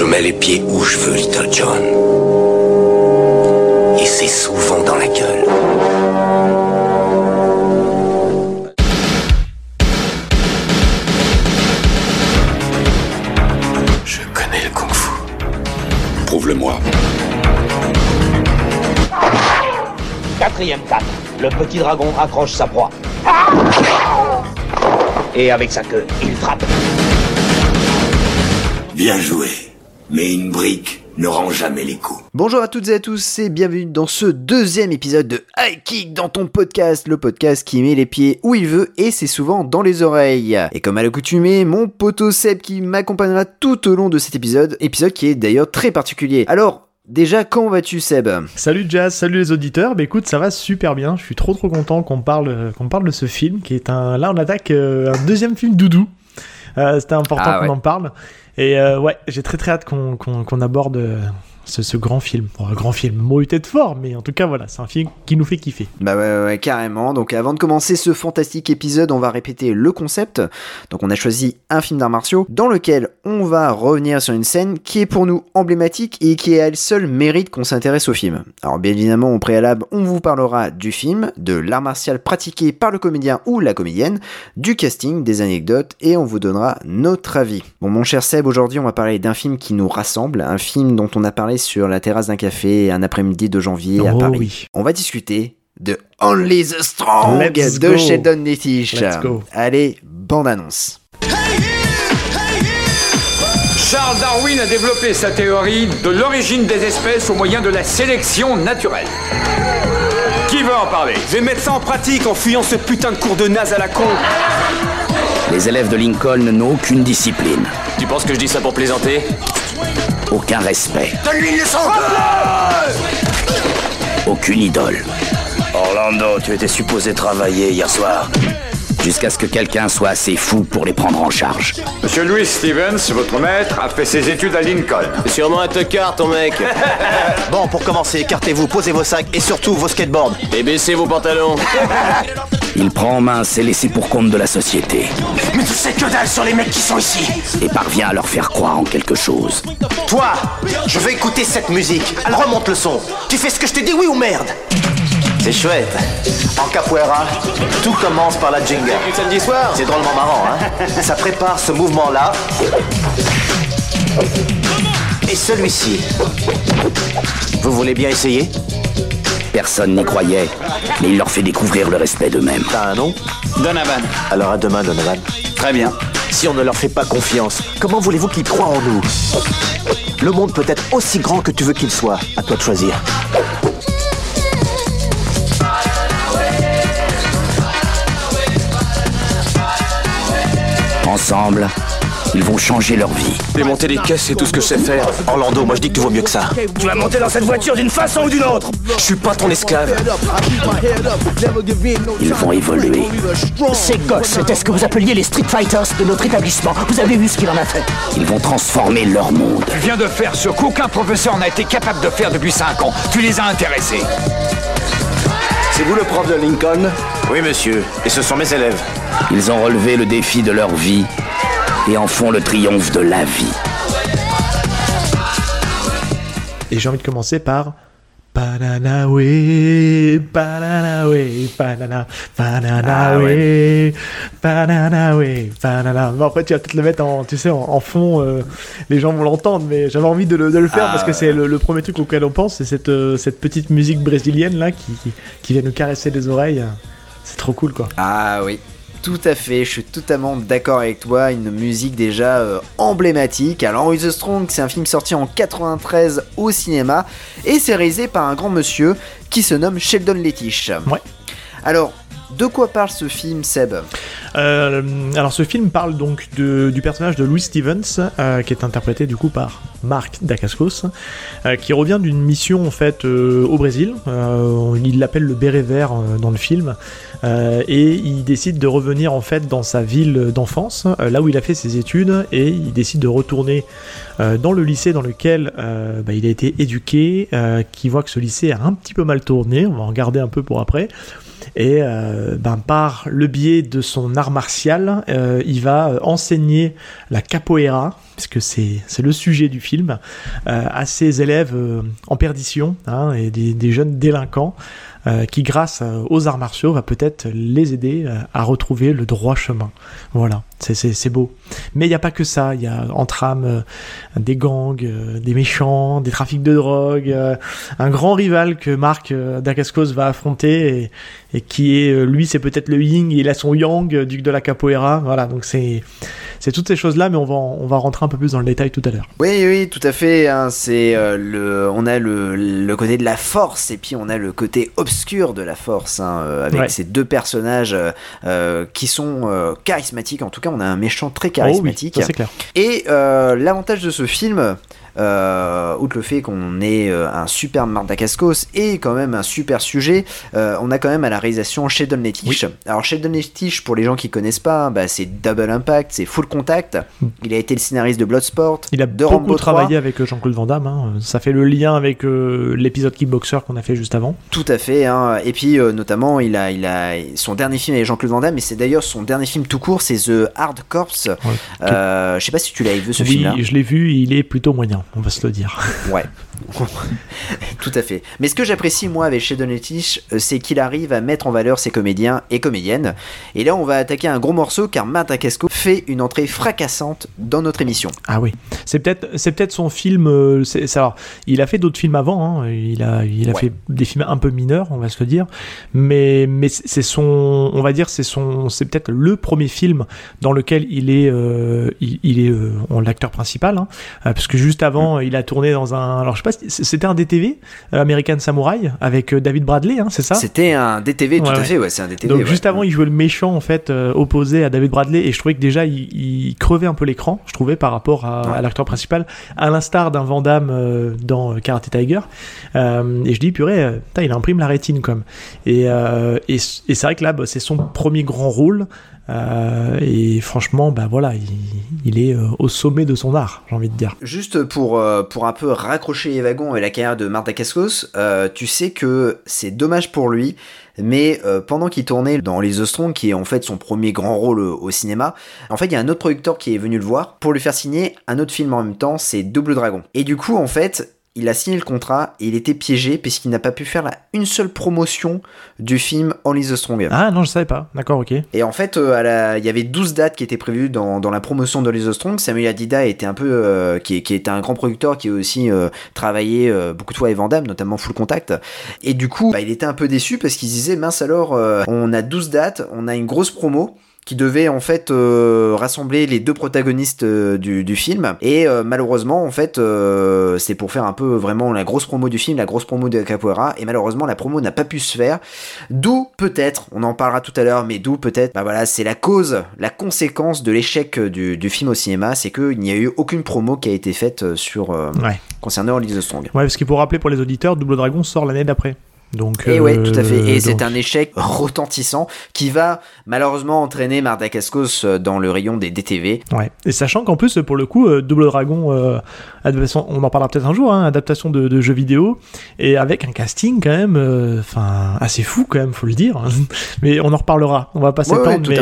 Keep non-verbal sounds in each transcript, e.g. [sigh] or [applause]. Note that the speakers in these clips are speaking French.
Je mets les pieds où je veux, Little John. Et c'est souvent dans la gueule. Je connais le kung-fu. Prouve-le-moi. Quatrième table. Le petit dragon accroche sa proie. Et avec sa queue, il frappe. Bien joué. Mais une brique ne rend jamais les coups. Bonjour à toutes et à tous et bienvenue dans ce deuxième épisode de High Kick dans ton podcast, le podcast qui met les pieds où il veut et c'est souvent dans les oreilles. Et comme à l'accoutumée, mon poteau Seb qui m'accompagnera tout au long de cet épisode, épisode qui est d'ailleurs très particulier. Alors, Déjà, comment vas-tu Seb? Salut Jazz, salut les auditeurs. Bah écoute, ça va super bien. Je suis trop trop content qu'on parle, qu'on parle de ce film qui est un. Là, on attaque euh, un deuxième film doudou. Euh, C'était important Ah qu'on ouais. en parle. Et euh, ouais, j'ai très très hâte qu'on aborde euh, ce, ce grand film. Un grand film, mot peut-être fort, mais en tout cas voilà, c'est un film qui nous fait kiffer. Bah ouais, ouais, carrément. Donc avant de commencer ce fantastique épisode, on va répéter le concept. Donc on a choisi un film d'arts martiaux dans lequel on va revenir sur une scène qui est pour nous emblématique et qui à elle seule mérite qu'on s'intéresse au film. Alors bien évidemment au préalable, on vous parlera du film, de l'art martial pratiqué par le comédien ou la comédienne, du casting, des anecdotes et on vous donnera notre avis. Bon mon cher Seb, aujourd'hui on va parler d'un film qui nous rassemble, un film dont on a parlé sur la terrasse d'un café un après-midi de janvier à Oh Paris. oui. On va discuter de Only the Strong Let's de go. Sheldon Lettich. Let's go. Allez, bande annonce. Charles Darwin a développé sa théorie de l'origine des espèces au moyen de la sélection naturelle. Qui veut en parler? Je vais mettre ça en pratique en fuyant ce putain de cours de naze à la con. Les élèves de Lincoln n'ont aucune discipline, Tu penses que je dis ça pour plaisanter? Aucun respect, Donne-lui une leçon. Aucune idole, Orlando, tu étais supposé travailler hier soir. Jusqu'à ce que quelqu'un soit assez fou pour les prendre en charge. Monsieur Louis Stevens, votre maître, a fait ses études à Lincoln. C'est sûrement un tocard, ton mec. [laughs] Bon, pour commencer, écartez-vous, posez vos sacs et surtout vos skateboards. Et baissez vos pantalons. Il prend en main ses laissés pour compte de la société Mais tu sais que dalle sur les mecs qui sont ici et parvient à leur faire croire en quelque chose. Toi, je veux écouter cette musique. Alors remonte le son. Tu fais ce que je te dis, oui ou merde? C'est chouette. En capoeira, tout commence par la jinga. Samedi soir C'est drôlement marrant, hein Ça prépare ce mouvement-là. Et celui-ci. Vous voulez bien essayer? Personne n'y croyait, mais il leur fait découvrir le respect d'eux-mêmes. T'as un nom? Donovan. Alors à demain, Donovan. Très bien. Si on ne leur fait pas confiance, comment voulez-vous qu'ils croient en nous? Le monde peut être aussi grand que tu veux qu'il soit. À toi de choisir. Ensemble, ils vont changer leur vie. Démonter les caisses, c'est tout ce que je sais faire. Orlando, moi je dis que tu vaux mieux que ça. Tu vas monter dans cette voiture d'une façon ou d'une autre. Je suis pas ton esclave. Ils vont évoluer. Ces gosses, c'était ce que vous appeliez les Street Fighters de notre établissement? Vous avez vu ce qu'il en a fait Ils vont transformer leur monde. Tu viens de faire ce qu'aucun professeur n'a été capable de faire depuis 5 ans. Tu les as intéressés. C'est vous le prof de Lincoln? Oui, monsieur. Et ce sont mes élèves. Ils ont relevé le défi de leur vie et en font le triomphe de la vie. Et j'ai envie de commencer par. Bananawe, bananawe, banana, bananawe, bananawe, banana. Bon, après, tu vas peut-être le mettre en, tu sais, en, en fond, euh, les gens vont l'entendre, mais j'avais envie de le, de le faire Ah, parce que c'est le, le premier truc auquel on pense, c'est cette, euh, cette petite musique brésilienne là qui, qui, qui vient nous caresser les oreilles. C'est trop cool quoi. Ah oui. Tout à fait, je suis totalement d'accord avec toi, une musique déjà euh, emblématique. Alors the Strong, c'est un film sorti en 93 au cinéma et c'est réalisé par un grand monsieur qui se nomme Sheldon Lettich. Ouais. Alors, de quoi parle ce film, Seb Euh, alors ce film parle donc de- du personnage de Louis Stevens, euh, qui est interprété du coup par Marc Dacascos, euh, qui revient d'une mission en fait au Brésil. Il l'appelle le béret vert dans le film, et il décide de revenir en fait dans sa ville d'enfance, là où il a fait ses études, et il décide de retourner dans le lycée dans lequel bah, il a été éduqué, qui voit que ce lycée a un petit peu mal tourné. On va en regarder un peu pour après. Et euh, ben, par le biais de son art martial, euh, il va euh, enseigner la capoeira, puisque c'est le sujet du film, à ces élèves en perdition hein, et des jeunes délinquants. Euh, qui grâce euh, aux arts martiaux va peut-être les aider euh, à retrouver le droit chemin. Voilà, c'est beau. Mais il n'y a pas que ça, il y a en trame des gangs, des méchants, des trafics de drogue, un grand rival que Marc Dacascos va affronter et, qui est, lui c'est peut-être le Ying, il a son Yang, duc de la capoeira, voilà, donc c'est c'est toutes ces choses-là, mais on va, on va rentrer un peu plus dans le détail tout à l'heure. Oui, oui, tout à fait. Hein, c'est euh, le, on a le, le, côté de la force et puis on a le côté obscur de la force hein, euh, avec ces deux personnages euh, qui sont charismatiques. En tout cas, on a un méchant très charismatique. Oh oui, c'est clair. Et l'avantage de ce film, euh, outre le fait qu'on ait euh, un super Mardakascos et quand même un super sujet, euh, on a quand même à la réalisation Sheldon Lettich. Alors Sheldon Lettich, pour les gens qui connaissent pas, bah, c'est Double Impact, c'est Full Contact. Hmm. Il a été le scénariste de Bloodsport. Il a beaucoup travaillé avec Jean-Claude Van Damme. Hein. Ça fait le lien avec l'épisode Kickboxer qu'on a fait juste avant. Tout à fait. Hein. Et puis notamment, il a, il a son dernier film avec Jean-Claude Van Damme, et c'est d'ailleurs son dernier film tout court, c'est The Hard Corps. je sais pas si tu l'avais vu ce film-là. Oui, je l'ai vu. Il est plutôt moyen on va se le dire. Ouais. [laughs] Tout à fait. Mais ce que j'apprécie moi avec Sheldon Lettich, euh, c'est qu'il arrive à mettre en valeur ses comédiens et comédiennes. Et là, on va attaquer un gros morceau car Marta Casco fait une entrée fracassante dans notre émission. Ah oui, c'est peut-être c'est peut-être son film. Euh, il a fait d'autres films avant. Hein. Il a il a fait des films un peu mineurs, on va se le dire. Mais mais c'est son, on va dire c'est son, c'est peut-être le premier film dans lequel il est euh, il, est l'acteur principal, hein. parce que juste avant il a tourné dans un. Alors, je sais pas, c'était un DTV, euh, American Samurai, avec euh, David Bradley, hein, c'est ça? C'était un DTV, tout à fait, ouais, c'est un DTV. Donc, juste avant, il jouait le méchant, en fait, euh, opposé à David Bradley, et je trouvais que déjà, il, crevait un peu l'écran, je trouvais, par rapport à, l'acteur principal, à l'instar d'un Van Damme dans Karate Tiger. et je dis, purée, il imprime la rétine, comme. Et, et, c'est vrai que là, bah, c'est son premier grand rôle. Euh, et franchement, bah voilà, il, est euh, au sommet de son art, j'ai envie de dire. Juste pour, euh, pour un peu raccrocher les wagons avec la carrière de Marta Cascos, tu sais que c'est dommage pour lui, mais pendant qu'il tournait dans Les Ostrons, qui est en fait son premier grand rôle au, cinéma, en fait, il y a un autre producteur qui est venu le voir pour lui faire signer un autre film en même temps, c'est Double Dragon. Et du coup, en fait, il a signé le contrat et il était piégé puisqu'il n'a pas pu faire une seule promotion du film Only the Strong. Ah non, je savais pas. D'accord, ok. Et en fait, euh, il y avait 12 dates qui étaient prévues dans, la promotion d'Only the Strong. Samuel Adida était un peu, euh, qui, qui, était un grand producteur qui a aussi euh, travaillé beaucoup de fois avec Van notamment Full Contact. Et du coup, bah, il était un peu déçu parce qu'il disait, mince alors, on a 12 dates, on a une grosse promo qui devait en fait euh, rassembler les deux protagonistes euh, du, film. Et euh, malheureusement en fait c'est pour faire un peu vraiment la grosse promo du film la grosse promo de Capoeira. Et malheureusement la promo n'a pas pu se faire. D'où peut-être on en parlera tout à l'heure mais d'où peut-être bah voilà c'est la cause la conséquence de l'échec du, film au cinéma c'est qu'il n'y a eu aucune promo qui a été faite sur concernant Lise the Strong ouais parce qu'il faut rappeler pour les auditeurs Double Dragon sort l'année d'après donc, et ouais, tout à fait. Et euh, c'est un échec retentissant qui va malheureusement entraîner Mardakascos euh, dans le rayon des DTV. Ouais. Et sachant qu'en plus, pour le coup, euh, Double Dragon, adaptation, on en parlera peut-être un jour, hein, adaptation de, de, jeux vidéo, et avec un casting quand même, enfin, assez fou quand même, faut le dire. [laughs] mais on en reparlera. On va pas s'étendre. mais,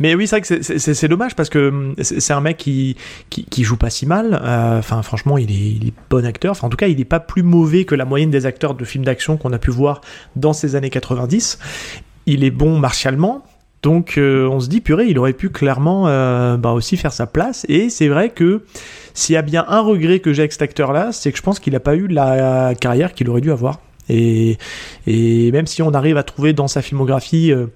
mais, oui, c'est vrai que c'est dommage parce que hum, c'est un mec qui, qui, qui, joue pas si mal. Enfin, franchement, il est, il est bon acteur. Enfin, en tout cas, il est pas plus mauvais que la moyenne des acteurs de films d'action qu'on a pu voir dans ces années 90. Il est bon martialement, donc euh, on se dit, purée, il aurait pu clairement euh, bah, aussi faire sa place. Et c'est vrai que s'il y a bien un regret que j'ai avec cet acteur-là, c'est que je pense qu'il n'a pas eu la carrière qu'il aurait dû avoir. Et, et, même si on arrive à trouver dans sa filmographie euh,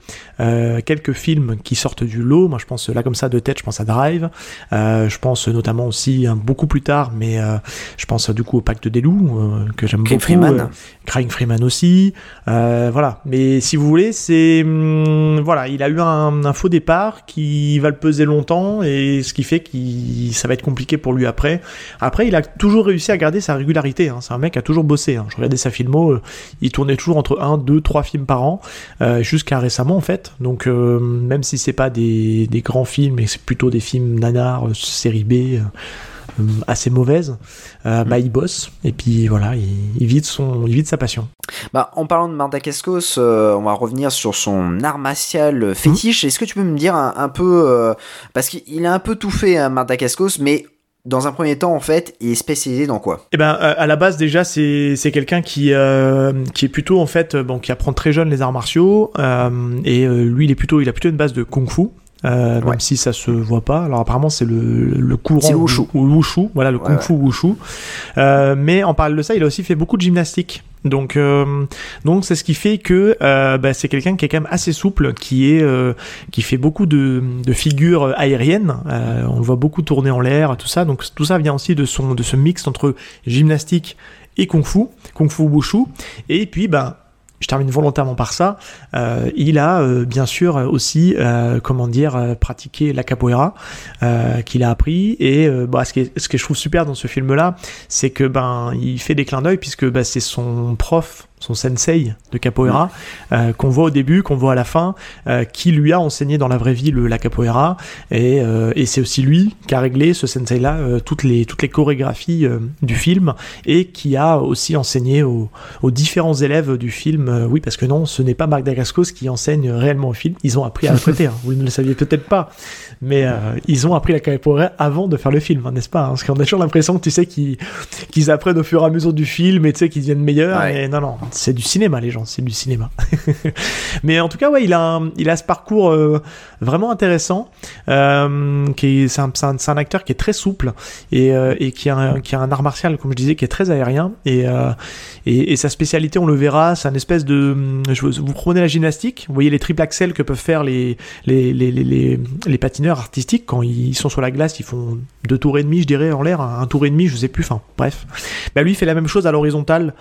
euh, quelques films qui sortent du lot, moi je pense là comme ça de tête, je pense à Drive, euh, je pense notamment aussi hein, beaucoup plus tard, mais euh, je pense du coup au Pacte des loups que j'aime beaucoup, Freeman. Crying Freeman aussi, voilà. Mais si vous voulez, c'est hum, voilà, il a eu un, un, faux départ qui va le peser longtemps et ce qui fait que ça va être compliqué pour lui après. Après, il a toujours réussi à garder sa régularité. Hein. C'est un mec qui a toujours bossé. Hein. Je regardais sa filmo il tournait toujours entre 1, 2, 3 films par an, euh, jusqu'à récemment en fait. Donc euh, même si c'est pas des, grands films, mais c'est plutôt des films nanars, euh, série B, assez mauvaises, bah mm. il bosse et puis voilà, il, vide son, il vide sa passion. Bah, en parlant de Mardakascos, on va revenir sur son art martial fétiche. Mm. Est-ce que tu peux me dire un, peu, parce qu'il a un peu tout fait, hein, mais dans un premier temps, en fait, il est spécialisé dans quoi? Eh ben, euh, à la base, déjà, c'est quelqu'un qui euh, qui est plutôt en fait, euh, bon, qui apprend très jeune les arts martiaux. et lui, il est plutôt, il a plutôt une base de kung-fu. Euh, Ouais. Même si ça se voit pas. Alors apparemment c'est le, le courant le wushu. wushu, voilà le Ouais, kung fu wushu. Euh, mais en parallèle de ça, il a aussi fait beaucoup de gymnastique. Donc euh, donc c'est ce qui fait que euh, bah, c'est quelqu'un qui est quand même assez souple, qui est qui fait beaucoup de, de figures aériennes. On le voit beaucoup tourner en l'air, tout ça. Donc tout ça vient aussi de son de ce mix entre gymnastique et kung fu, kung fu wushu. Et puis ben je termine volontairement par ça. Euh, il a euh, bien sûr aussi, euh, comment dire, pratiqué la capoeira qu'il a appris. Et bah, ce que je trouve super dans ce film-là, c'est que ben il fait des clins d'œil puisque bah, c'est son prof, son sensei de capoeira euh, qu'on voit au début, qu'on voit à la fin, euh, qui lui a enseigné dans la vraie vie le, la capoeira. Et, euh, et c'est aussi lui qui a réglé ce sensei-là euh, toutes les toutes les chorégraphies euh, du film et qui a aussi enseigné aux, aux différents élèves du film. euh, oui, parce que non, ce n'est pas Marc Dacascos qui enseigne réellement au film. Ils ont appris à côté. hein. Vous ne le saviez peut-être pas, mais euh, ils ont appris la capoeira avant de faire le film, hein, n'est-ce pas hein? Parce qu'on a toujours l'impression, tu sais, qu'ils qu'ils apprennent au fur et à mesure du film et tu sais qu'ils deviennent meilleurs. Ouais. Mais non, non, c'est du cinéma, les gens, c'est du cinéma. [laughs] mais en tout cas, ouais, il a, ce parcours euh, vraiment intéressant. Euh, c'est un, acteur qui est très souple et, euh, qui, a un, art martial, comme je disais, qui est très aérien. Et, euh, sa spécialité, on le verra, c'est un espèce de. Je vous, prenez la gymnastique, vous voyez les triple axels que peuvent faire les, patineurs artistiques quand ils sont sur la glace, ils font deux tours et demi, je dirais, en l'air, un tour et demi, je sais plus, enfin, bref. Bah, lui, il fait la même chose à l'horizontale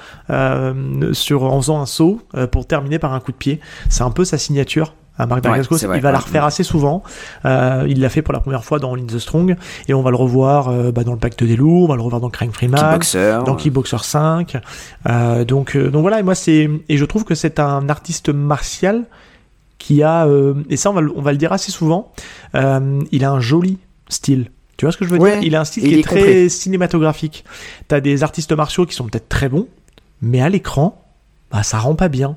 sur, en faisant un saut pour terminer par un coup de pied. C'est un peu sa signature. À Marc Dacascos, il va la refaire assez souvent. Euh, il l'a fait pour la première fois dans In the Strong et on va le revoir euh, bah, dans le Pacte des loups, on va le revoir dans Crying Freeman, Kickboxer. dans Kickboxer 5. Euh, donc, euh, donc voilà, et moi c'est et je trouve que c'est un artiste martial qui a euh, et ça on va, le- on va le dire assez souvent. euh, il a un joli style. Tu vois ce que je veux Ouais, dire Il a un style qui est, est très complet. cinématographique. T'as des artistes martiaux qui sont peut-être très bons, mais à l'écran, bah ça rend pas bien.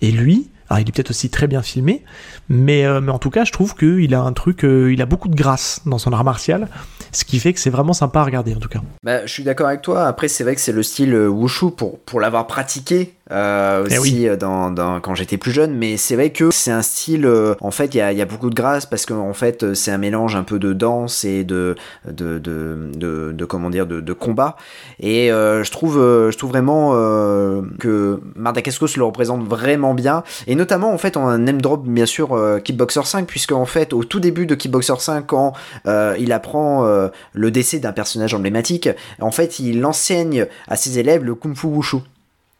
Et lui, alors il est peut-être aussi très bien filmé, mais, euh, mais en tout cas, je trouve qu'il a un truc, euh, il a beaucoup de grâce dans son art martial, ce qui fait que c'est vraiment sympa à regarder en tout cas. Bah, je suis d'accord avec toi. Après, c'est vrai que c'est le style euh, wushu pour, pour l'avoir pratiqué euh, Eh aussi euh, dans, dans- quand j'étais plus jeune. Mais c'est vrai que c'est un style. euh, en fait, il y a, y a beaucoup de grâce parce que en fait, euh, c'est un mélange un peu de danse et de de, de, de, de- comment dire de, de combat. Et euh, je trouve euh, je trouve vraiment euh, que Mardakascos le représente vraiment bien. Et notamment en fait, on a un name drop bien sûr euh, Kickboxer 5 puisque en fait, au tout début de Kickboxer 5, quand euh, il apprend euh, le décès d'un personnage emblématique, en fait, il enseigne à ses élèves le kung fu wushu.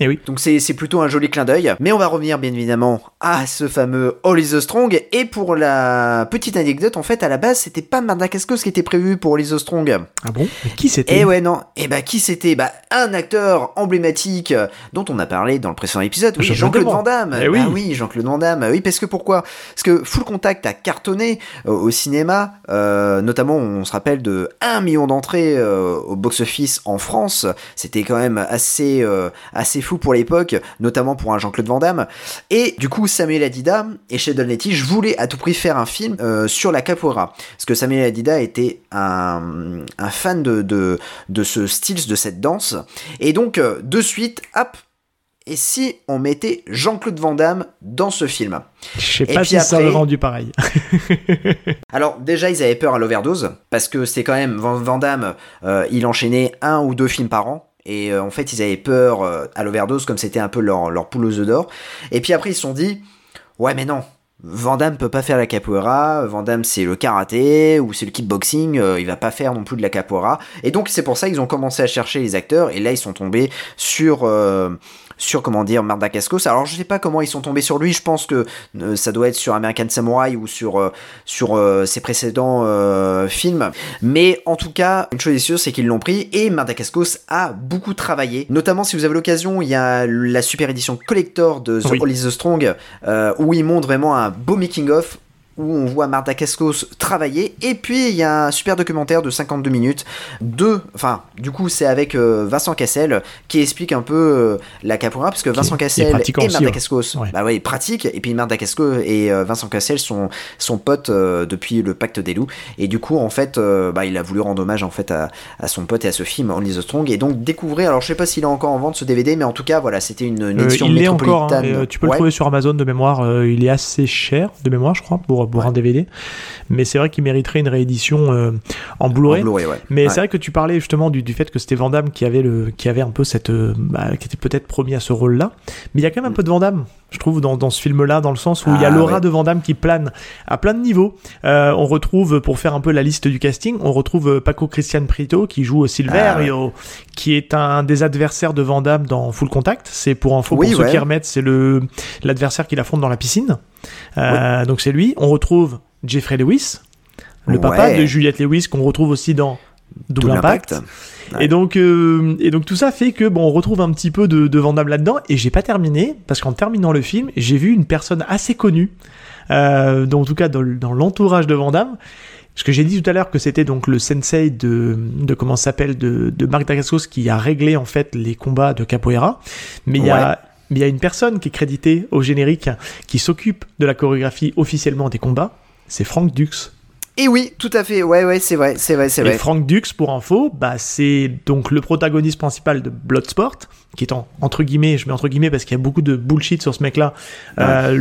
Et oui. Donc c'est plutôt un joli clin d'œil. Mais on va revenir bien évidemment à ce fameux All is the Strong. Et pour la petite anecdote, en fait, à la base, c'était pas Mardakascos qui était prévu pour All is the Strong. Ah bon? Mais qui c'était? Et ouais, non. Et bah, qui c'était? Bah, un acteur emblématique euh, dont on a parlé dans le précédent épisode. Oui, Jean-Claude Van Damme. Eh oui. Bah oui, Jean-Claude Van Damme. Oui, parce que pourquoi? Parce que Full Contact a cartonné euh, au cinéma. euh, notamment, on se rappelle de 1 million d'entrées euh, au box-office en France. C'était quand même assez, euh, assez fou pour l'époque, notamment pour un Jean-Claude Van Damme. Et du coup, Samuel Adida et Sheldon Lettich voulaient à tout prix faire un film sur la capoeira. Parce que Samuel Adida était un, un fan de, de, de ce style, de cette danse. Et donc, euh, de suite, hop, et si on mettait Jean-Claude Van Damme dans ce film Je sais pas si ça après- aurait rendu pareil. [laughs] Alors déjà ils avaient peur à l'overdose parce que c'est quand même Van, Van Damme, euh, il enchaînait un ou deux films par an. Et euh, en fait, ils avaient peur euh, à l'overdose, comme c'était un peu leur, leur poule aux œufs d'or. Et puis après, ils se sont dit, ouais, mais non, Van Damme peut pas faire la capoeira, Van Damme c'est le karaté ou c'est le kickboxing, euh, il va pas faire non plus de la capoeira. Et donc c'est pour ça qu'ils ont commencé à chercher les acteurs et là ils sont tombés sur euh, sur comment dire Mardakascos. Alors je sais pas comment ils sont tombés sur lui, je pense que euh, ça doit être sur American Samurai ou sur euh, sur euh, ses précédents films. Mais en tout cas, une chose est sûre, c'est qu'ils l'ont pris et Mardakascos a beaucoup travaillé. Notamment si vous avez l'occasion, il y a la super édition collector de The Oui. All is the Strong où il montre vraiment un beau making of où on voit Marta Cascos travailler. Et puis il y a un super documentaire de 52 minutes de, enfin, du coup c'est avec euh, Vincent Cassel qui explique un peu euh, la capoeira parce que Vincent Cassel et Marta aussi, Cascos, bah ouais, pratique. Et puis Marta Cascos et euh, Vincent Cassel sont son pote depuis le Pacte des loups. Et du coup en fait, bah, il a voulu rendre hommage en fait à, à, son pote et à ce film Only the Strong. Et donc découvrir, alors je sais pas s'il est encore en vente ce DVD, mais en tout cas voilà, c'était une, une édition il métropolitaine. Est encore, hein, tu peux le trouver sur Amazon de mémoire. il est assez cher de mémoire, je crois, pour, pour un DVD mais c'est vrai qu'il mériterait une réédition euh, en Blu-ray. mais c'est vrai que tu parlais justement du, fait que c'était Van qui avait, le, qui avait un peu cette. Euh, bah, qui était peut-être promis à ce rôle-là. Mais il y a quand même un peu de Van je trouve, dans, dans ce film-là, dans le sens où il y a ah, l'aura de Van qui plane à plein de niveaux. Euh, on retrouve, pour faire un peu la liste du casting, on retrouve Paco Christian Prito qui joue Silverio, ah, qui est un des adversaires de Van dans Full Contact. C'est pour info, pour ceux qui remettent, c'est l'adversaire qu'il affronte dans la piscine. Donc c'est lui. On retrouve Jeffrey Lewis, le papa de Juliette Lewis qu'on retrouve aussi dans Double, Impact. Et donc, euh, et donc tout ça fait que bon, on retrouve un petit peu de, de là-dedans. Et j'ai pas terminé parce qu'en terminant le film, j'ai vu une personne assez connue, euh, en tout cas dans, l'entourage de Vandame. Parce que j'ai dit tout à l'heure que c'était donc le sensei de, de comment s'appelle de, de Marc Dacascos qui a réglé en fait les combats de capoeira. Mais il y a il y a une personne qui est créditée au générique qui s'occupe de la chorégraphie officiellement des combats c'est Frank Dux. Et oui, tout à fait. Ouais, ouais, c'est vrai, c'est vrai, c'est vrai. Et Frank Dux, pour info, bah, c'est donc le protagoniste principal de Bloodsport, qui est en, entre guillemets, je mets entre guillemets parce qu'il y a beaucoup de bullshit sur ce mec-là, euh,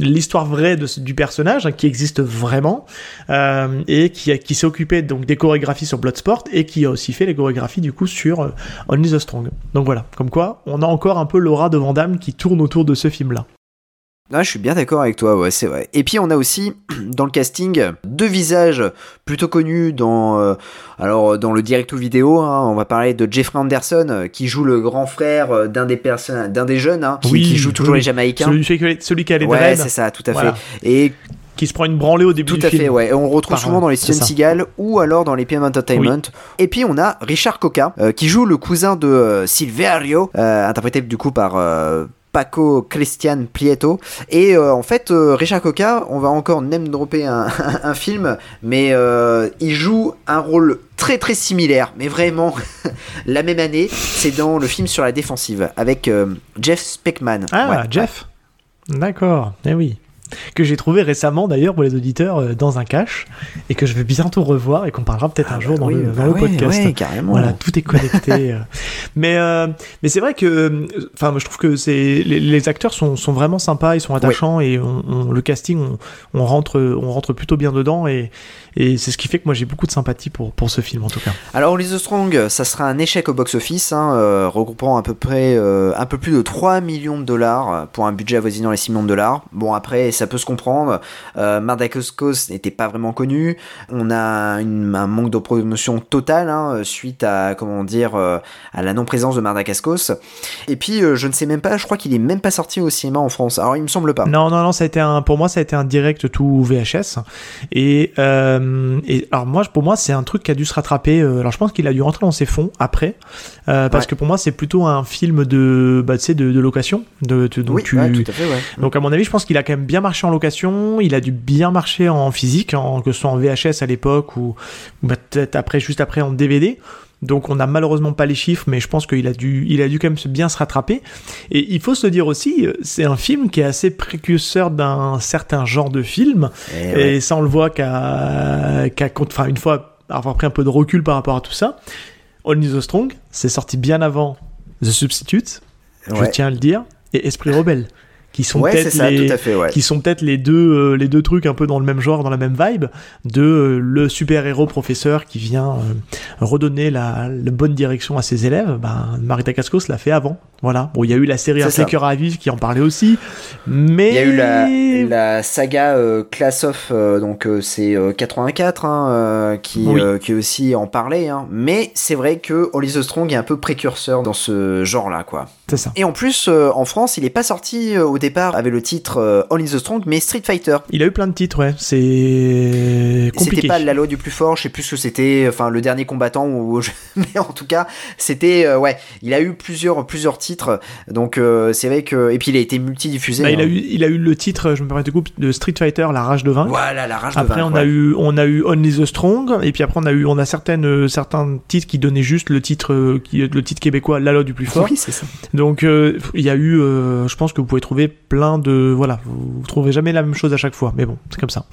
l'histoire vraie de, du personnage, hein, qui existe vraiment, euh, et qui, qui s'est occupé donc des chorégraphies sur Bloodsport, et qui a aussi fait les chorégraphies du coup sur euh, Only the Strong. Donc voilà, comme quoi, on a encore un peu l'aura de Van qui tourne autour de ce film-là. Ah, je suis bien d'accord avec toi, ouais, c'est vrai. Et puis on a aussi [clears throat] dans le casting deux visages plutôt connus dans, euh, alors dans le direct ou vidéo. Hein, on va parler de Jeffrey Anderson euh, qui joue le grand frère euh, d'un des personnes, d'un des jeunes, hein, qui, joue toujours les Jamaïcains. Celui, celui qui a les ouais, c'est ça, tout à fait. Et qui se prend une branlée au début Tout du film. Tout à fait, ouais. On retrouve souvent dans les Steven Seagal ou alors dans les PM Entertainment. Et puis on a Richard Coca qui joue le cousin de Silverio, interprété du coup par Paco Christian Prieto. Et euh, en fait, euh, Richard Coca, on va encore même dropper [laughs] un, film, mais euh, il joue un rôle très très similaire, mais vraiment [laughs] la même année. C'est dans le film sur la défensive avec Jeff Speckman. Ah, Jeff D'accord, eh oui que j'ai trouvé récemment d'ailleurs pour les auditeurs dans un cache et que je vais bientôt revoir et qu'on parlera peut-être un ah jour bah dans, le, dans le bah podcast. carrément. Voilà, tout est connecté. [laughs] Mais euh, mais c'est vrai que, enfin, je trouve que c'est les, acteurs sont, sont, vraiment sympas, ils sont attachants et on, le casting, on, on, rentre on rentre plutôt bien dedans et et c'est ce qui fait que moi j'ai beaucoup de sympathie pour, pour ce film en tout cas. Alors Only the Strong, ça sera un échec au box-office, hein, euh, regroupant à peu près euh, un peu plus de 3 millions de dollars pour un budget avoisinant les 6 millions de dollars. Bon après ça peut se comprendre, euh, n'était pas vraiment connu, on a une, un manque de promotion totale hein, suite à comment dire à la non-présence de Mardakaskos. Et puis je ne sais même pas, je crois qu'il est même pas sorti au cinéma en France. Alors il me semble pas. Non non non, ça a été un, pour moi ça a été un direct tout VHS et euh, et alors moi, pour moi, c'est un truc qui a dû se rattraper. Euh, alors je pense qu'il a dû rentrer dans ses fonds après, euh, parce que pour moi, c'est plutôt un film de, bah, de, de location. De, donc, oui, tout à fait, donc à mon avis, je pense qu'il a quand même bien marché en location. Il a dû bien marcher en physique, en, que ce soit en VHS à l'époque ou, ou peut-être après, juste après en DVD. Donc on n'a malheureusement pas les chiffres, mais je pense qu'il a dû, il a dû quand même bien se rattraper. Et il faut se dire aussi, c'est un film qui est assez précurseur d'un certain genre de film. Eh et, ça on le voit qu'à, enfin une fois avoir pris un peu de recul par rapport à tout ça, Only the Strong, c'est sorti bien avant The Substitute, je tiens à le dire, et Esprit Rebelle qui sont peut-être les qui sont peut-être les deux euh, les deux trucs un peu dans le même genre dans la même vibe de euh, le super héros professeur qui vient euh, redonner la, bonne direction à ses élèves ben Marita Cascos l'a fait avant voilà bon il y a eu la série Un cœur à vivre qui en parlait aussi mais il y a eu la, la saga Class of donc c'est 84 hein, qui qui aussi en parlait hein. mais c'est vrai que Holly the Strong est un peu précurseur dans ce genre là quoi c'est ça et en plus en France il est pas sorti au départ avait le titre euh, Only the Strong, mais Street Fighter. Il a eu plein de titres, ouais. C'est compliqué. C'était pas la loi du plus fort, je sais plus ce que c'était, enfin le dernier combattant, ou [laughs] mais en tout cas, c'était, euh, ouais, il a eu plusieurs, plusieurs titres titre. Donc euh, c'est vrai que et puis il a été multidiffusé. Bah, il, a hein. eu, il a eu le titre, je me permets de coupe, de Street Fighter, La Rage de Vaincre. Voilà, la rage Après, de on vaincre, a eu, on a eu Only the Strong, et puis après, on a eu, on a certaines, euh, certains titres qui donnaient juste le titre, euh, qui, le titre québécois, La loi du plus fort. Oui, c'est ça. Donc, il y a eu, je pense que vous pouvez trouver plein de, voilà, vous, vous trouverez jamais la même chose à chaque fois, mais bon, c'est comme ça.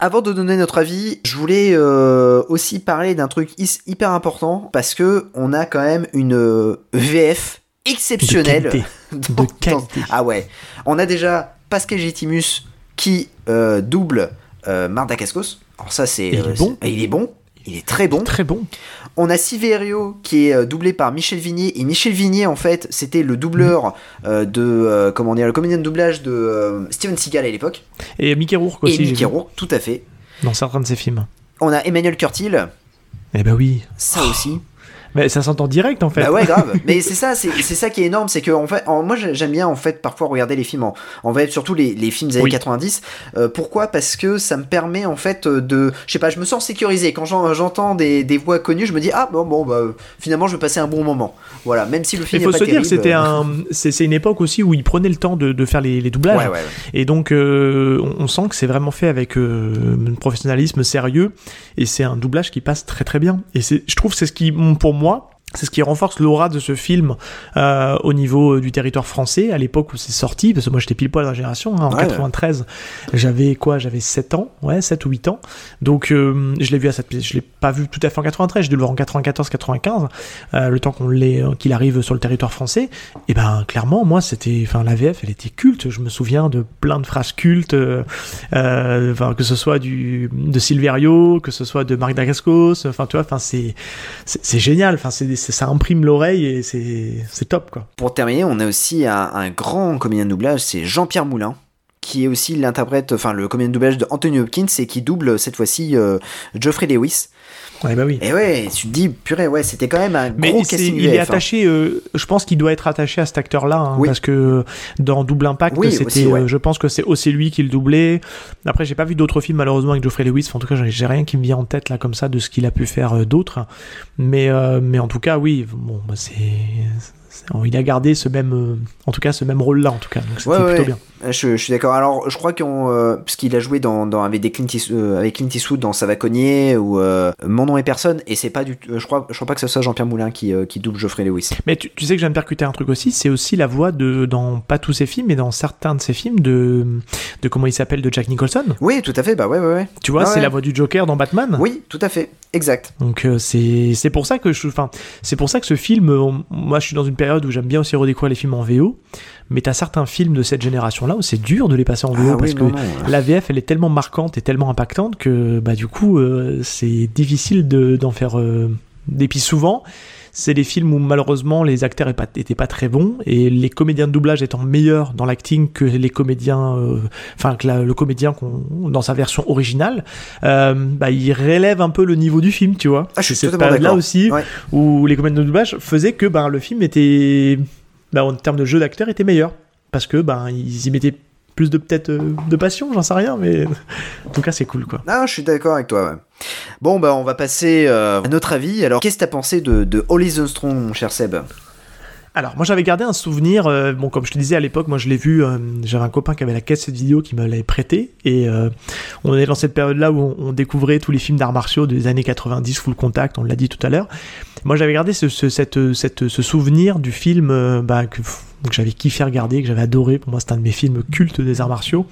Avant de donner notre avis, je voulais euh, aussi parler d'un truc hyper important parce que on a quand même une VF exceptionnelle. De qualité. [laughs] dans- De qualité. dans- Ah ouais. On a déjà Pascal Getimus qui euh, double euh, Marc Dacascos. Alors ça c'est Et il est euh, bon. il est bon. Il est très bon. Très bon. On a Siverio qui est euh, doublé par Michel Vignier et Michel Vignier en fait c'était le doubleur euh, de euh, comment dire le comédien de doublage de euh, Steven Seagal à l'époque Et Mickey Rourke et aussi, j'ai Mickey Rourke tout à fait. dans certains de ses films. On a Emmanuel Curtil, Eh ben oui. ça aussi. Mais ça s'entend direct, en fait. Bah ouais, grave. Mais c'est ça, c'est ça qui est énorme, c'est que en fait, en- moi j'aime bien en fait parfois regarder les films en, en surtout les, les films des années Oui. 90. Euh, pourquoi? Parce que ça me permet en fait de, je sais pas, je me sens sécurisé quand j'en- j'entends des, des voix connues, je me dis ah bon bon bah finalement je vais passer un bon moment. Voilà, même si le Il film faut est pas se dire terrible. c'était un, c'est une époque aussi où ils prenaient le temps de, de faire les, les doublages. Ouais, ouais, ouais. Et donc, euh, on, on sent que c'est vraiment fait avec euh, un professionnalisme sérieux. Et c'est un doublage qui passe très très bien. Et je trouve que c'est ce qui, pour moi, moi, c'est ce qui renforce l'aura de ce film euh, au niveau du territoire français à l'époque où c'est sorti parce que moi j'étais pile poil dans la génération hein, en Ouais, 93 j'avais quoi? J'avais 7 ans ouais 7 ou 8 ans. Donc euh, je l'ai vu à cette je l'ai pas vu tout à fait en 93 j'ai dû le voir en 94 95 euh, le temps qu'on l'ait euh, qu'il arrive sur le territoire français. Et ben clairement moi c'était enfin la VF elle était culte. Je me souviens de plein de phrases cultes euh, euh, enfin que ce soit du de Silverio que ce soit de Marc Dacascos enfin tu vois enfin c'est c'est c'est génial. Enfin c'est c'est- ça imprime l'oreille et c'est top quoi Pour terminer, on a aussi un, un grand comédien de doublage, c'est Jean-Pierre Moulin qui est aussi l'interprète, enfin le comédien de doublage de Anthony Hopkins et qui double cette fois-ci euh, Geoffrey Lewis. Bah oui Et ouais, tu te dis, purée, ouais, c'était quand même un Mais gros casting il est hein. attaché, euh, je pense qu'il doit être attaché à cet acteur-là, hein, Oui. parce que dans Double Impact, Oui, c'était, ouais. euh, je pense que c'est aussi lui qui le doublait. Après, j'ai pas vu d'autres films malheureusement avec Geoffrey Lewis. Enfin, en tout cas, j'ai- rien qui me vient en tête là comme ça de ce qu'il a pu faire euh, d'autres. Mais, euh, mais en tout cas, oui, bon, bah, c'est, il a gardé ce même, euh, en tout cas, ce même rôle-là, en tout cas. Donc c'était Ouais, plutôt ouais. bien. Je, je suis d'accord. Alors, je crois qu'on, euh, parce qu'il a joué dans, dans avec des Clint, euh, avec Clint Eastwood dans Ça va cogner ou euh, Mon nom est personne, et c'est pas du, tout- euh, je crois, je crois pas que ce soit Jean-Pierre Moulin qui, qui double Geoffrey Lewis. Mais tu, tu sais que de percuter un truc aussi, c'est aussi la voix de, dans pas tous ses films, mais dans certains de ses films de, de comment il s'appelle, de Jack Nicholson. Oui, tout à fait. Bah ouais, ouais, ouais. Tu vois, Ah c'est ouais. la voix du Joker dans Batman. Oui, tout à fait. Exact. Donc c'est c'est pour ça que je enfin c'est pour ça que ce film moi je suis dans une période où j'aime bien aussi redécouvrir les films en VO mais t'as certains films de cette génération là où c'est dur de les passer en VO Ah parce oui, que non, non. la VF elle est tellement marquante et tellement impactante que bah du coup euh, c'est difficile de d'en faire euh, et puis souvent c'est des films où malheureusement les acteurs étaient pas, très bons et les comédiens de doublage étant meilleurs dans l'acting que les comédiens, euh, enfin que la- le comédien dans sa version originale, euh, bah, il relève un peu le niveau du film, tu vois. Ah, je suis totalement d'accord. aussi Ouais. où les comédiens de doublage faisaient que bah, le film était, bah, en termes de jeu d'acteur, était meilleur parce que bah, ils y mettaient plus de peut-être euh, de passion, j'en sais rien, mais [laughs] en tout cas c'est cool quoi. Ah, je suis d'accord avec toi. ouais. Bon, bah, on va passer euh, à notre avis. Alors, qu'est-ce que t'as pensé de, de Holly the Strong, mon cher Seb? Alors, moi j'avais gardé un souvenir, euh, bon, comme je te disais à l'époque, moi je l'ai vu, euh, j'avais un copain qui avait la cassette vidéo qui me l'avait prêté, et euh, on est dans cette période-là où on, on découvrait tous les films d'arts martiaux des années 90, Full Contact, on l'a dit tout à l'heure. Moi j'avais gardé ce, ce, cette, cette, ce souvenir du film euh, bah, que, que j'avais kiffé regarder, que j'avais adoré, pour moi c'est un de mes films cultes des arts martiaux.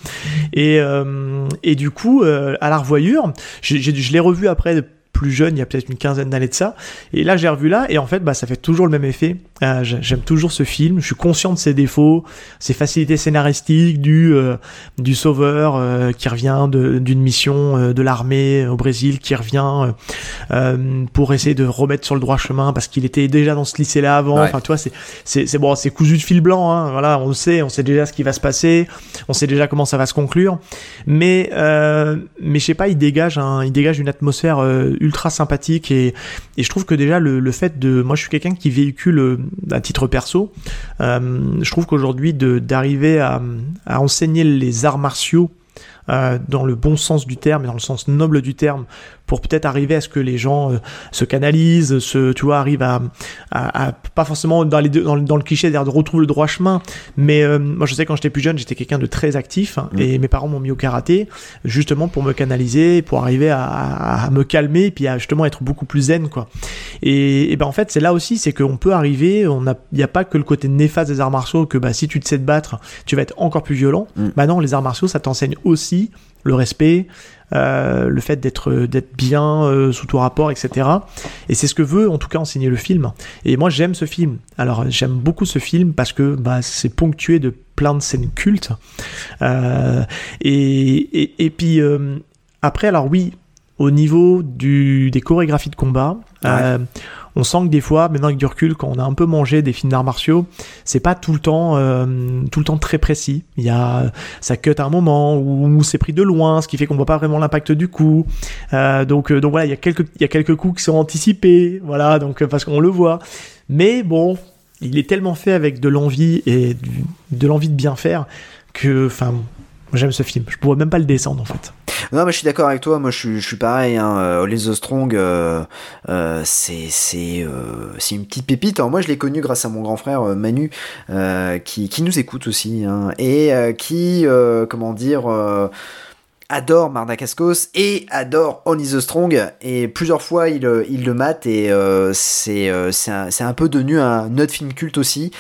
Et, euh, et du coup, euh, à la revoyure, je l'ai revu après plus jeune, il y a peut-être une quinzaine d'années de ça. Et là, j'ai revu là, et en fait, bah, ça fait toujours le même effet. Euh, j'ai- J'aime toujours ce film. Je suis conscient de ses défauts, ses facilités scénaristiques, du euh, du sauveur euh, qui revient de- d'une mission de l'armée au Brésil, qui revient pour essayer de remettre sur le droit chemin parce qu'il était déjà dans ce lycée-là avant. Ouais. Enfin, tu vois, c'est c'est bon, c'est cousu de fil blanc. Hein. Voilà, on le sait, on sait déjà ce qui va se passer, on sait déjà comment ça va se conclure. Mais mais je sais pas, il dégage un, il dégage une atmosphère euh, ultra sympathique et je trouve que déjà le, fait de, moi je suis quelqu'un qui véhicule euh, à titre perso, euh, je trouve qu'aujourd'hui de d'arriver à à enseigner les arts martiaux euh, dans le bon sens du terme et dans le sens noble du terme pour peut-être arriver à ce que les gens euh, se canalisent, se, tu vois, arrivent à, à, à pas forcément dans, les deux, dans, le- dans le cliché de retrouver le droit chemin, mais euh, moi je sais quand j'étais plus jeune, j'étais quelqu'un de très actif hein, et mes parents m'ont mis au karaté justement pour me canaliser, pour arriver à, me calmer et puis à justement être beaucoup plus zen quoi. Et, et ben en fait c'est là aussi c'est qu'on peut arriver, on a, il n'y a pas que le côté néfaste des arts martiaux que bah si tu te sais te battre, tu vas être encore plus violent. Bah non, les arts martiaux ça t'enseigne aussi le respect, euh, le fait d'être d'être bien euh, sous tout rapport, etc. Et c'est ce que veut en tout cas enseigner le film. Et moi j'aime ce film. Alors j'aime beaucoup ce film parce que bah, c'est ponctué de plein de scènes cultes. Euh, et, et, et puis euh, après alors oui, au niveau du, des chorégraphies de combat. euh, on sent que des fois, maintenant avec du recul, quand on a un peu mangé des films d'arts martiaux, c'est pas tout le temps, euh, tout le temps très précis. Il y a, ça cut à un moment où, c'est pris de loin, ce qui fait qu'on voit pas vraiment l'impact du coup. Euh, donc, euh, donc voilà, il y a quelques, coups qui sont anticipés, voilà, donc parce qu'on le voit. Mais bon, il est tellement fait avec de l'envie et de l'envie de bien faire que, enfin, j'aime ce film. Je pourrais même pas le descendre en fait. Non, mais je suis d'accord avec toi. Moi, je suis, je suis pareil. Hein. euh, the Strong, euh, euh, c'est c'est euh, c'est une petite pépite. Alors, moi, je l'ai connu grâce à mon grand frère euh, Manu, euh, qui qui nous écoute aussi, hein, et euh, qui, euh, comment dire. euh, adore Mardakaskos et adore Only the Strong et plusieurs fois il, euh, il le mate et euh, c'est euh, un, peu devenu un autre film culte aussi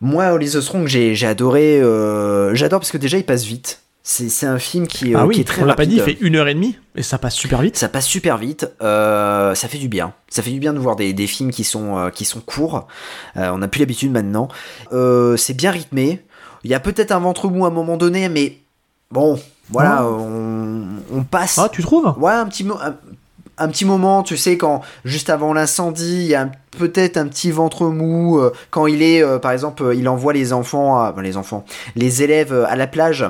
moi Only the Strong j'ai adoré euh, j'adore parce que déjà il passe vite c'est un film qui, euh, ah oui, qui est très on l'a pas dit, il fait une heure et demie et ça passe super vite. Ça passe super vite. euh, ça fait du bien. Ça fait du bien de voir des, des films qui sont, euh, qui sont courts. Euh, on n'a plus l'habitude maintenant. Euh, c'est bien rythmé. Il y a peut-être un ventre mou à un moment donné, mais bon, voilà, Ouais. on, on passe. Ah, tu trouves? Ouais, un petit, un, un petit moment, tu sais, quand juste avant l'incendie, il y a peut-être un petit ventre mou. quand il est, par exemple, il envoie les enfants, à- les enfants, les élèves à la plage.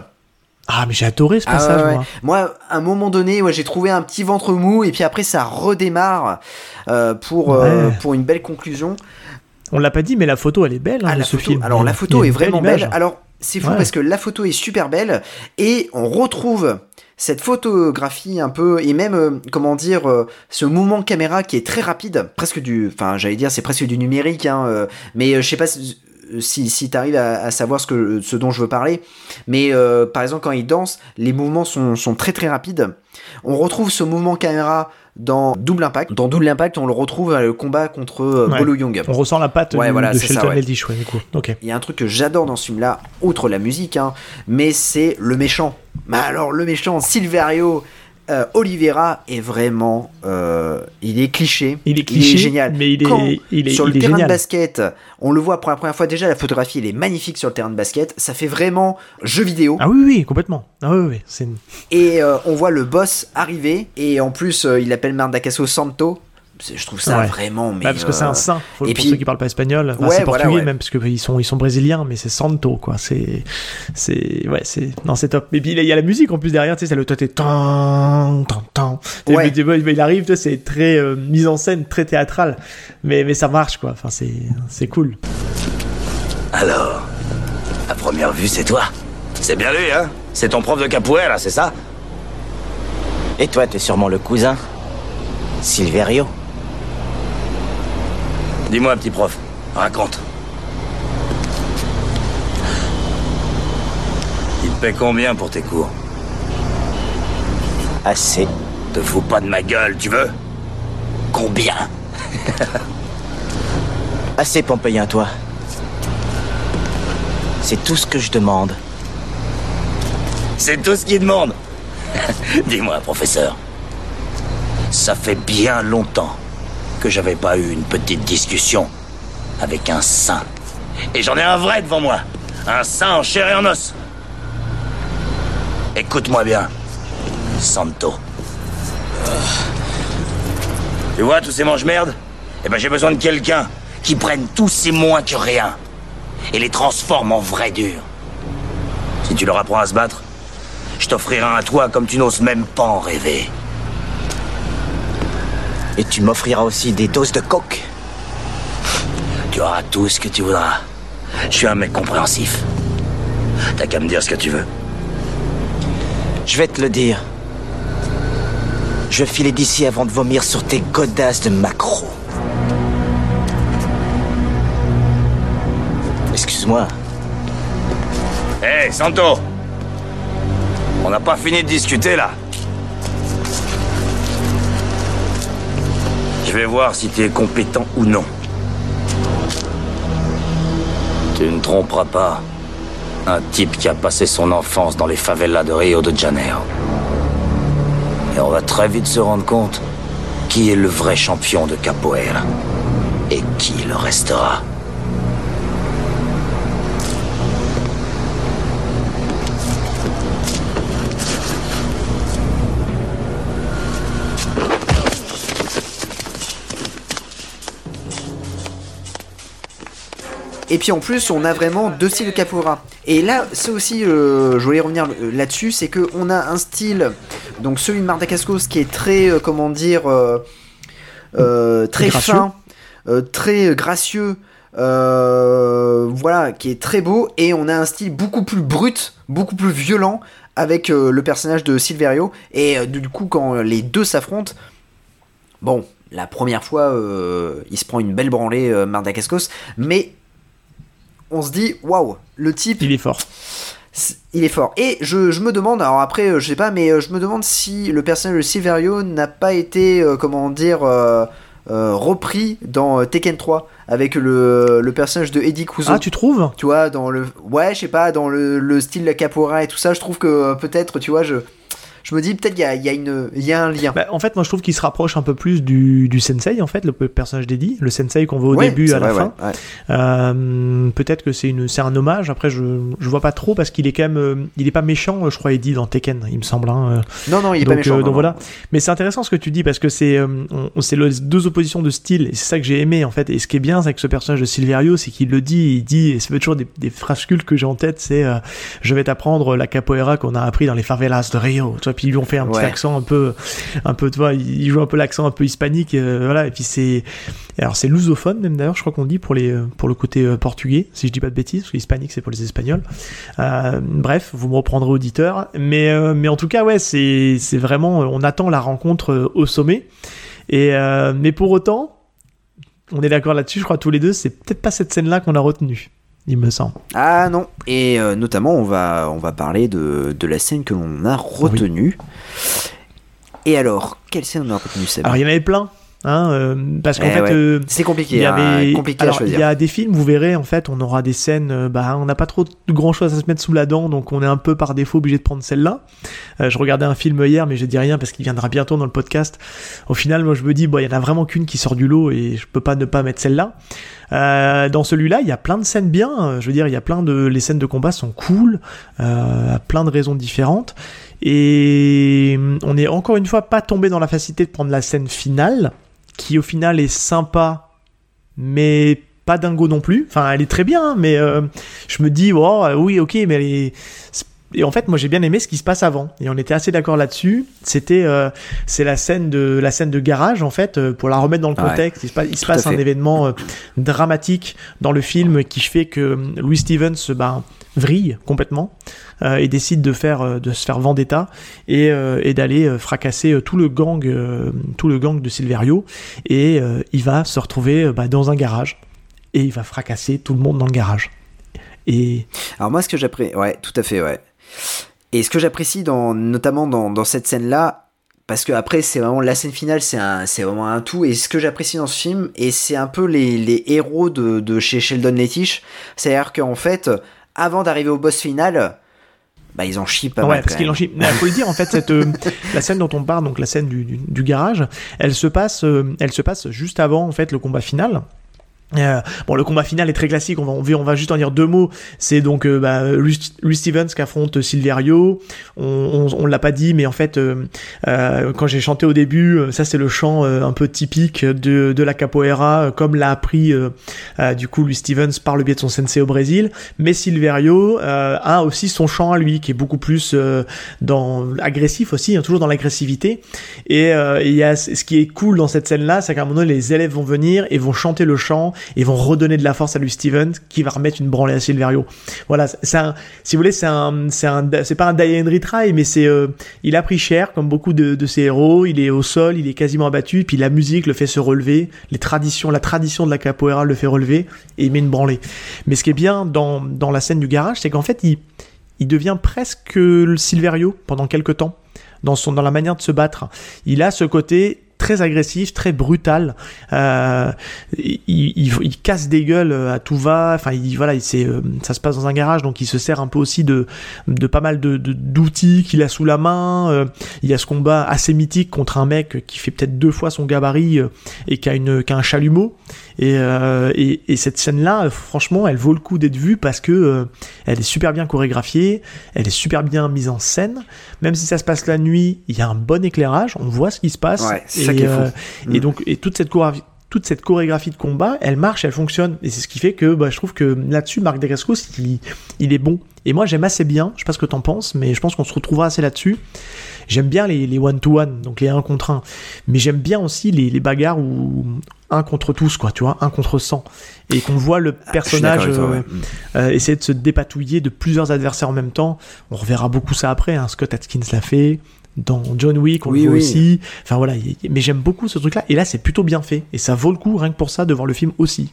Ah, mais j'ai adoré ce Ah passage, ouais, ouais. moi. Moi, à un moment donné, ouais, j'ai trouvé un petit ventre mou et puis après ça redémarre euh, pour euh, pour une belle conclusion. On l'a pas dit, mais la photo, elle est belle hein, Ah, de la ce photo- film. Alors la photo est vraiment belle. Alors c'est fou parce que la photo est super belle et on retrouve cette photographie un peu et même euh, comment dire euh, ce mouvement caméra qui est très rapide, presque du, enfin j'allais dire c'est presque du numérique, hein, euh, mais je sais pas si si, si tu arrives à, à savoir ce que ce dont je veux parler, mais euh, par exemple quand il danse, les mouvements sont, sont très très rapides. On retrouve ce mouvement caméra dans Double Impact. Dans Double Impact, on le retrouve à le combat contre euh, Ouais. Bolo Young. On ressent la patte Ouais, du- voilà, de c'est ça, Shelton ouais. Ouais, du coup. Il y a un truc que j'adore dans ce film-là, outre la musique, hein, mais c'est le méchant. Mais alors, le méchant, Silverio euh, Oliveira, est vraiment. euh, il est cliché. Il est cliché, génial. mais il est- Quand, il est- sur il le est terrain génial. de basket, on le voit pour la première fois. Déjà, la photographie, elle est magnifique sur le terrain de basket. Ça fait vraiment jeu vidéo. Ah oui, oui, complètement. Ah oui, oui, c'est une- Et euh, on voit le boss arriver. Et en plus, il appelle Mardakasso Santo. Je trouve ça Ouais. vraiment. Mais, Bah, parce que c'est euh, un saint. Faut- et pour puis- ceux qui parlent pas espagnol, enfin, Ouais, c'est voilà, portugais ouais. même, parce que ils sont, ils sont brésiliens, mais c'est Santo, quoi. C'est, c'est, ouais, c'est, non, c'est top. Et puis il y a la musique en plus derrière, tu sais, c'est le toi t'es tan, tan, tan. Il arrive, tu sais, c'est très euh, mise en scène, très théâtral, mais mais ça marche, quoi. Enfin, c'est, c'est cool. Alors, à première vue, c'est toi. C'est bien lui, hein C'est ton prof de capoeira, c'est ça Et toi, t'es sûrement le cousin Silverio Dis-moi, petit prof, raconte. Il te paie combien pour tes cours? Assez. Te fous pas de ma gueule, tu veux? Combien? [laughs] Assez pour me payer un toit. C'est tout ce que je demande. C'est tout ce qu'il demande. [laughs] Dis-moi, professeur. Ça fait bien longtemps j'avais pas eu une petite discussion avec un saint. Et j'en ai un vrai devant moi. Un saint en chair et en os. Écoute-moi bien. Santo. Tu vois tous ces mange-merdes Eh ben j'ai besoin de quelqu'un qui prenne tous ces moins que rien et les transforme en vrais durs. Si tu leur apprends à se battre, je t'offrirai un toit comme tu n'oses même pas en rêver. Et tu m'offriras aussi des doses de coke. Tu auras tout ce que tu voudras. Je suis un mec compréhensif. T'as qu'à me dire ce que tu veux. Je vais te le dire. je filais d'ici avant de vomir sur tes godasses de macro. Excuse-moi. Hé, Santo On n'a pas fini de discuter, là Je vais voir si tu es compétent ou non. Tu ne tromperas pas un type qui a passé son enfance dans les favelas de Rio de Janeiro. Et on va très vite se rendre compte qui est le vrai champion de capoeira et qui le restera. Et puis en plus, on a vraiment deux styles de capoeira. Et là, c'est aussi, euh, je voulais revenir euh, là-dessus, c'est que on a un style, donc celui de Marta Cascos, qui est très, euh, comment dire, euh, très Gracieux. fin, très gracieux, voilà, qui est très beau. Et on a un style beaucoup plus brut, beaucoup plus violent avec le personnage de Silverio. Et du coup, quand les deux s'affrontent, bon, la première fois, euh, il se prend une belle branlée, euh, Marta Cascos, mais on se dit waouh, le type, Il est fort. il est fort. Et je, je me demande, alors après, euh, je sais pas, mais euh, je me demande si le personnage de Silverio n'a pas été, euh, comment dire, euh, euh, repris dans Tekken 3 avec le, le personnage de Eddie Kuzo. Ah, tu trouves? Tu vois, dans le. Ouais, je sais pas, dans le, le style de la capoeira et tout ça, je trouve que peut-être, tu vois, je. Je me dis, peut-être qu'il y y, a une- il y a un lien. Bah, en fait, moi je trouve qu'il se rapproche un peu plus du, du sensei, en fait, le personnage d'Eddie, le sensei qu'on voit au Ouais, début c'est à la fin. ouais, ouais. Euh, Peut-être que c'est une, c'est un hommage. Après, je, je vois pas trop parce qu'il est quand même, euh, il est pas méchant, euh, je crois, Eddie dans Tekken, il me semble. hein. Non, non, il est donc, pas méchant. euh, donc non. voilà. Mais c'est intéressant ce que tu dis parce que c'est, c'est deux oppositions de style et c'est ça que j'ai aimé en fait. Et ce qui est bien avec ce personnage de Silverio, c'est qu'il le dit, il dit, et fait toujours des, des phrases cultes que j'ai en tête, c'est, euh, je vais t'apprendre la capoeira qu'on a appris dans les favelas de Rio. Tu vois, puis ils lui ont fait un petit Ouais. accent un peu, un peu, tu vois, il il joue un peu l'accent un peu hispanique, euh, voilà. Et puis c'est, alors c'est lusophone même d'ailleurs, je crois qu'on dit pour les, euh, pour le côté euh, portugais, si je dis pas de bêtises, parce que hispanique c'est pour les espagnols. Euh, bref, vous me reprendrez auditeur, mais euh, mais en tout cas ouais, c'est c'est vraiment, on attend la rencontre au sommet. Et mais pour autant, on est d'accord là-dessus, je crois tous les deux, c'est peut-être pas cette scène-là qu'on a retenue, il me semble. Ah non, et euh, notamment on va, on va parler de, de la scène que l'on a retenue. Et alors, quelle scène on a retenue Seb? Alors il y en avait plein. Hein, euh, parce qu'en Eh fait, ouais. euh, C'est compliqué, il y hein, avait, compliqué à alors, choisir. il y a des films, vous verrez, en fait, on aura des scènes, euh, bah, on n'a pas trop de grand chose à se mettre sous la dent, donc on est un peu par défaut obligé de prendre celle-là. Euh, je regardais un film hier, mais je dis rien parce qu'il viendra bientôt dans le podcast. Au final, moi, je me dis, bon, il y en a vraiment qu'une qui sort du lot et je peux pas ne pas mettre celle-là. Dans celui-là, il y a plein de scènes bien. Je veux dire, il y a plein de, les scènes de combat sont cool, à plein de raisons différentes. Et on est encore une fois pas tombé dans la facilité de prendre la scène finale, qui au final est sympa, mais pas dingo non plus. Enfin, elle est très bien, mais euh, je me dis, oh, oui, ok, mais elle est... Et en fait, moi, j'ai bien aimé ce qui se passe avant, et on était assez d'accord là-dessus. C'était, euh, c'est la scène de la scène de garage, en fait, euh, pour la remettre dans le Ouais, contexte. il se passe, il se tout à passe un fait. événement euh, dramatique dans le film qui fait que Louis Stevens, ben, vrille complètement euh, et décide de faire de se faire vendetta et, euh, et d'aller fracasser tout le gang euh, tout le gang de Silverio et euh, il va se retrouver bah, dans un garage et il va fracasser tout le monde dans le garage et Alors moi, ce que j'apprécie, ouais, tout à fait, ouais. Et ce que j'apprécie dans, notamment dans, dans cette scène-là, parce que après c'est vraiment la scène finale, c'est un, c'est vraiment un tout. Et ce que j'apprécie dans ce film, et c'est un peu les, les héros de, de chez Sheldon Lettich, c'est-à-dire qu'en fait, avant d'arriver au boss final, bah ils en chient pas ouais mal. parce quand qu'il même. en mais faut le dire en fait cette euh, [laughs] la scène dont on parle donc la scène du, du, du garage elle se passe euh, elle se passe juste avant en fait le combat final Euh, bon, le combat final est très classique. On va, on va, juste en dire deux mots. C'est donc euh, bah, Stevens qui affronte Silverio. On, on, l'a pas dit, mais en fait, euh, euh, quand j'ai chanté au début, ça c'est le chant un peu typique de, de la capoeira, comme l'a appris du coup Louis Stevens par le biais de son sensei au Brésil. Mais Silverio a aussi son chant à lui, qui est beaucoup plus dans agressif aussi, hein, toujours dans l'agressivité. Et il y a ce qui est cool dans cette scène-là, c'est qu'à un moment donné, les élèves vont venir et vont chanter le chant et vont redonner de la force à Louis Steven qui va remettre une branlée à Silverio. Voilà, c'est un, si vous voulez, c'est un, c'est un, c'est pas un die and retry, mais c'est, euh, il a pris cher comme beaucoup de, de ses héros. Il est au sol, il est quasiment abattu, puis la musique le fait se relever, les traditions, la tradition de la capoeira le fait relever et il met une branlée. Mais ce qui est bien dans, dans la scène du garage, c'est qu'en fait, il, il devient presque le Silverio pendant quelques temps dans, son, dans la manière de se battre. Il a ce côté très agressif, très brutal. Euh, il, casse des gueules à tout va. Enfin, il, voilà, il, euh, ça se passe dans un garage, donc il se sert un peu aussi de, pas mal d'outils qu'il a sous la main. Euh, il y a ce combat assez mythique contre un mec qui fait peut-être deux fois son gabarit euh, et qui a, un chalumeau. Et, euh, et, et, cette scène-là, franchement, elle vaut le coup d'être vue parce que euh, elle est super bien chorégraphiée, elle est super bien mise en scène. Même si ça se passe la nuit, il y a un bon éclairage, on voit ce qui se passe. Qui est fou. euh, et donc, et toute cette chorégraphie toute cette chorégraphie de combat, elle marche, elle fonctionne. Et c'est ce qui fait que bah, je trouve que là-dessus, Marc Dacascos, il, il est bon. Et moi, j'aime assez bien, je sais pas ce que t'en penses, mais je pense qu'on se retrouvera assez là-dessus. J'aime bien les, one-to-one, donc les 1 contre 1. Mais j'aime bien aussi les, les bagarres où un contre tous, quoi, tu vois, un contre 100. Et qu'on voit le personnage Ah, toi, ouais. euh, euh, essayer de se dépatouiller de plusieurs adversaires en même temps. On reverra beaucoup ça après, hein. Scott Atkins l'a fait. Dans John Wick, on Oui, le voit oui. aussi. Enfin voilà, mais j'aime beaucoup ce truc-là. Et là, c'est plutôt bien fait. Et ça vaut le coup, rien que pour ça, de voir le film aussi.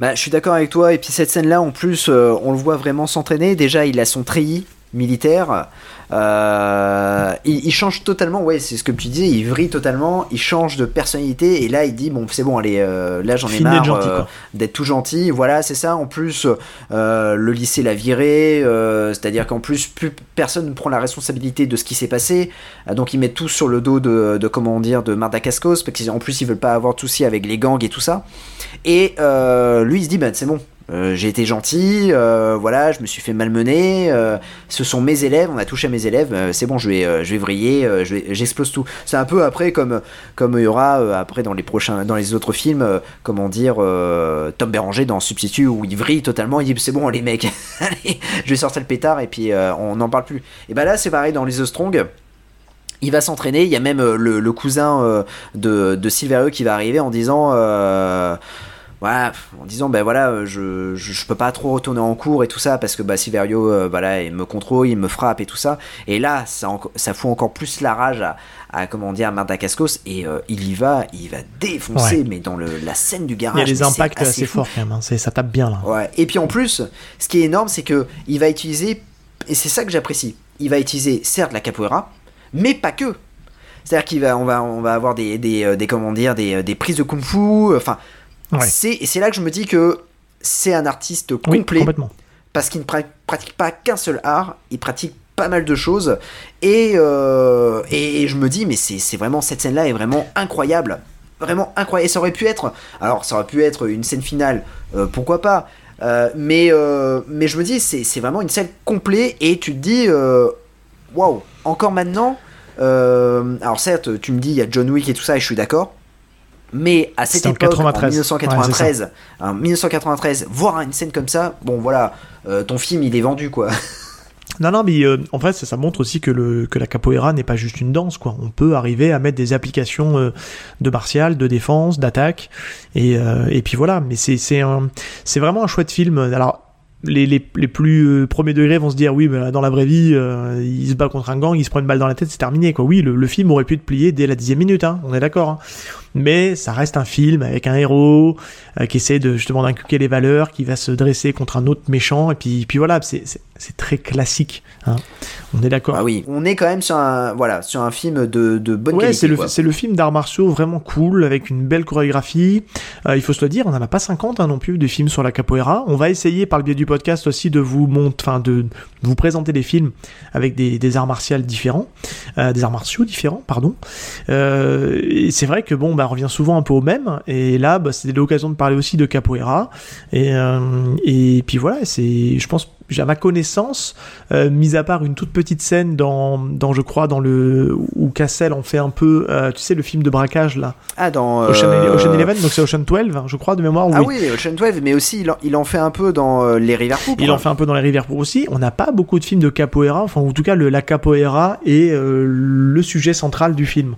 Bah, je suis d'accord avec toi. Et puis cette scène-là, en plus, euh, on le voit vraiment s'entraîner. Déjà, il a son treillis militaire. Euh, il, il change totalement. Ouais, c'est ce que tu disais. Il vrille totalement. Il change de personnalité. Et là, il dit bon, c'est bon, allez, euh, là, j'en ai marre euh, d'être tout gentil. Voilà, c'est ça. En plus, le lycée l'a viré. C'est-à-dire qu'en plus, plus personne ne prend la responsabilité de ce qui s'est passé. Donc, ils mettent tout sur le dos de, de comment dire, de Mardakascos. Parce qu'en plus, ils veulent pas avoir de soucis avec les gangs et tout ça. Et lui, il se dit, bah, c'est bon. Euh, j'ai été gentil, euh, voilà, je me suis fait malmener. euh, ce sont mes élèves, on a touché à mes élèves. c'est bon, je vais, je vais vriller, j'explose tout. C'est un peu après comme comme il y aura après dans les prochains, dans les autres films, comment dire, Tom Béranger dans Substitut où il vrille totalement. Il dit c'est bon les mecs, [laughs] allez, je vais sortir le pétard et puis on n'en parle plus. Et bah là c'est pareil dans les The Strong. Il va s'entraîner, il y a même le, cousin de, de Silverio qui va arriver en disant voilà, en disant ben voilà, euh, je, je, je peux pas trop retourner en cours et tout ça parce que bah Silverio euh, voilà, il me contrôle, il me frappe et tout ça. Et là, ça, ça fout encore plus la rage à, à comment dire à Mardakascos et euh, il y va, il va défoncer Ouais. mais dans le, la scène du Il y garage. a des impacts assez, forts quand même. hein. Ça tape bien là. Ouais. Et puis en plus, ce qui est énorme, c'est que il va utiliser, et c'est ça que j'apprécie, il va utiliser certes la capoeira, mais pas que. C'est-à-dire qu'il va, on va, on va avoir des, des, euh, des comment dire, des, des prises de kung-fu. Enfin, Ouais. c'est, et c'est là que je me dis que c'est un artiste complet parce qu'il ne pra- pratique pas qu'un seul art, il pratique pas mal de choses. Et, euh, et, et je me dis, mais c'est vraiment, cette scène-là est vraiment incroyable. Vraiment incroyable. Et ça aurait pu être, alors ça aurait pu être une scène finale, euh, pourquoi pas. Euh, mais, mais je me dis, c'est vraiment une scène complète et tu te dis, waouh, encore maintenant. alors certes, tu me dis, il y a John Wick et tout ça, et je suis d'accord. Mais à cette époque, 93. en 1993, en 1993, voir une scène comme ça, bon voilà, euh, ton film il est vendu quoi. [laughs] Non, non, mais euh, en fait, ça, ça montre aussi que, le, que la capoeira n'est pas juste une danse, quoi. On peut arriver à mettre des applications euh, de martial, de défense, d'attaque, et, euh, et puis voilà. Mais c'est vraiment un chouette film. Alors, les, les, les plus premiers degrés vont se dire, oui, mais dans la vraie vie, il se bat contre un gang, il se prend une balle dans la tête, c'est terminé, quoi. Oui, le, le film aurait pu te plier dès la dixième minute, hein, on est d'accord. hein. Mais ça reste un film avec un héros euh, qui essaie de justement d'inculquer les valeurs, qui va se dresser contre un autre méchant, et puis, puis voilà, c'est très classique. hein. On est d'accord. Ah oui, on est quand même sur un voilà sur un film de, de bonne Ouais, qualité. c'est le, quoi. c'est le film d'arts martiaux vraiment cool, avec une belle chorégraphie. Euh, il faut se le dire, on n'en a pas 50 hein, non plus des films sur la capoeira. On va essayer par le biais du podcast aussi de vous monter, enfin de, de vous présenter des films avec des, des arts martiaux différents, euh, des arts martiaux différents, pardon. Euh, et c'est vrai que bon, bah, on revient souvent un peu au même. Et là, bah, c'était l'occasion de parler aussi de capoeira. Et, euh, et puis voilà, c'est, je pense, à ma connaissance, euh, mis à part une toute petite scène dans, dans je crois, dans le où Cassel en fait un peu, euh, tu sais, le film de braquage là, Ah dans euh, Ocean, Ocean Eleven, donc c'est Ocean 12, hein, je crois de mémoire. Ah oui. Ocean 12, mais aussi il en, il en fait un peu dans les River Pourpres. Il en fait un peu dans les rivières pour aussi. On n'a pas beaucoup de films de capoeira, enfin en tout cas le, la capoeira est le sujet central du film.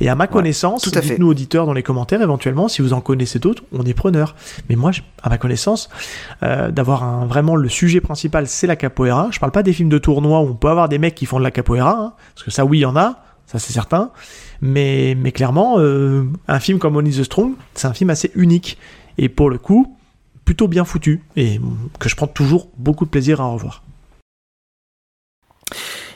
Et à ma connaissance, à fait. dites-nous auditeurs dans les commentaires éventuellement si vous en connaissez d'autres, on est preneur. Mais moi, à ma connaissance, d'avoir vraiment le sujet principal, c'est la capoeira. Je parle pas des films de tournoi où on peut avoir des mecs qui font de la capoeira, hein, parce que ça, oui, il y en a, ça c'est certain. Mais, mais clairement, euh, un film comme Only the Strong, c'est un film assez unique. Et pour le coup, plutôt bien foutu. Et que je prends toujours beaucoup de plaisir à revoir.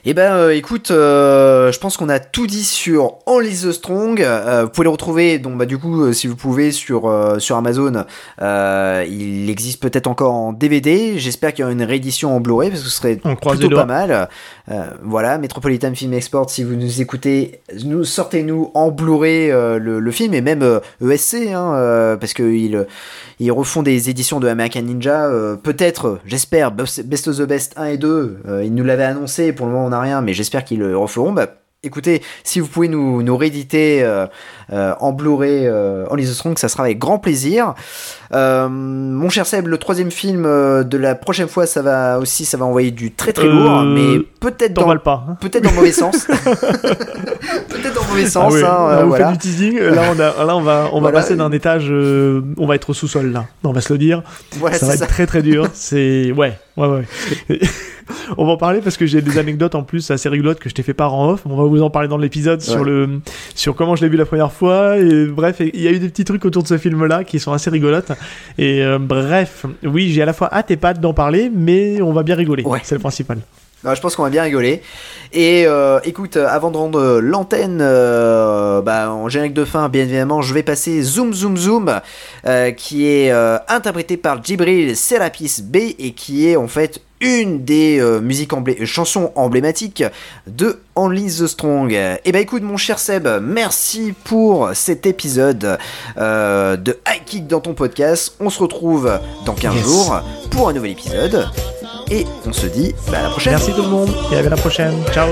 Eh ben, euh, écoute, euh, je pense qu'on a tout dit sur Only the Strong. Euh, vous pouvez le retrouver, donc bah du coup, si vous pouvez sur sur Amazon, il existe peut-être encore en DVD. J'espère qu'il y aura une réédition en Blu-ray parce que ce serait On plutôt pas mal. Voilà, Metropolitan Film Export. Si vous nous écoutez, nous sortez-nous en Blu-ray le, le film et même ESC, hein, euh, parce que ils ils refont des éditions de American Ninja. peut-être, j'espère, Best of the Best 1 et 2. euh, ils nous l'avaient annoncé. Pour le moment, on n'a rien, mais j'espère qu'ils le referont. Bah, Écoutez, si vous pouvez nous, rééditer euh, en Blu-ray euh, Only the Strong, ça sera avec grand plaisir. Euh, mon cher Seb, le troisième film euh, de la prochaine fois, ça va aussi, ça va envoyer du très très lourd, Euh, mais peut-être dans, pas. hein. peut-être dans le mauvais sens. [laughs] peut-être dans le mauvais sens. Ah oui, hein, là, euh, vous voilà. faites du teasing. Là, on, a, là, on va, on Voilà. va passer d'un étage. euh, on va être au sous-sol là. On va se le dire. Voilà, ça va être très très dur. C'est ouais, ouais, ouais. [laughs] on va en parler parce que j'ai des anecdotes en plus assez rigolotes que je t'ai fait part en off. On va vous en parler dans l'épisode sur Ouais. le sur comment je l'ai vu la première fois. Et bref, il y a eu des petits trucs autour de ce film-là qui sont assez rigolotes. Et euh, bref, oui, j'ai à la fois hâte et pas hâte d'en parler, mais on va bien rigoler. Ouais. C'est le principal. Non, je pense qu'on va bien rigoler. Et euh, écoute, euh, avant de rendre l'antenne euh, bah, en générique de fin, bien évidemment, je vais passer Zoom Zoom Zoom, euh, qui est interprété par Djibril Serapis B et qui est en fait une des euh, musiques emblé- chansons emblématiques de Only the Strong. Et bah écoute mon cher Seb, merci pour cet épisode euh, de High Kick dans ton podcast. On se retrouve dans 15 Yes. jours pour un nouvel épisode. Et on se dit bah, à la prochaine. Merci tout le monde et à la prochaine. Ciao.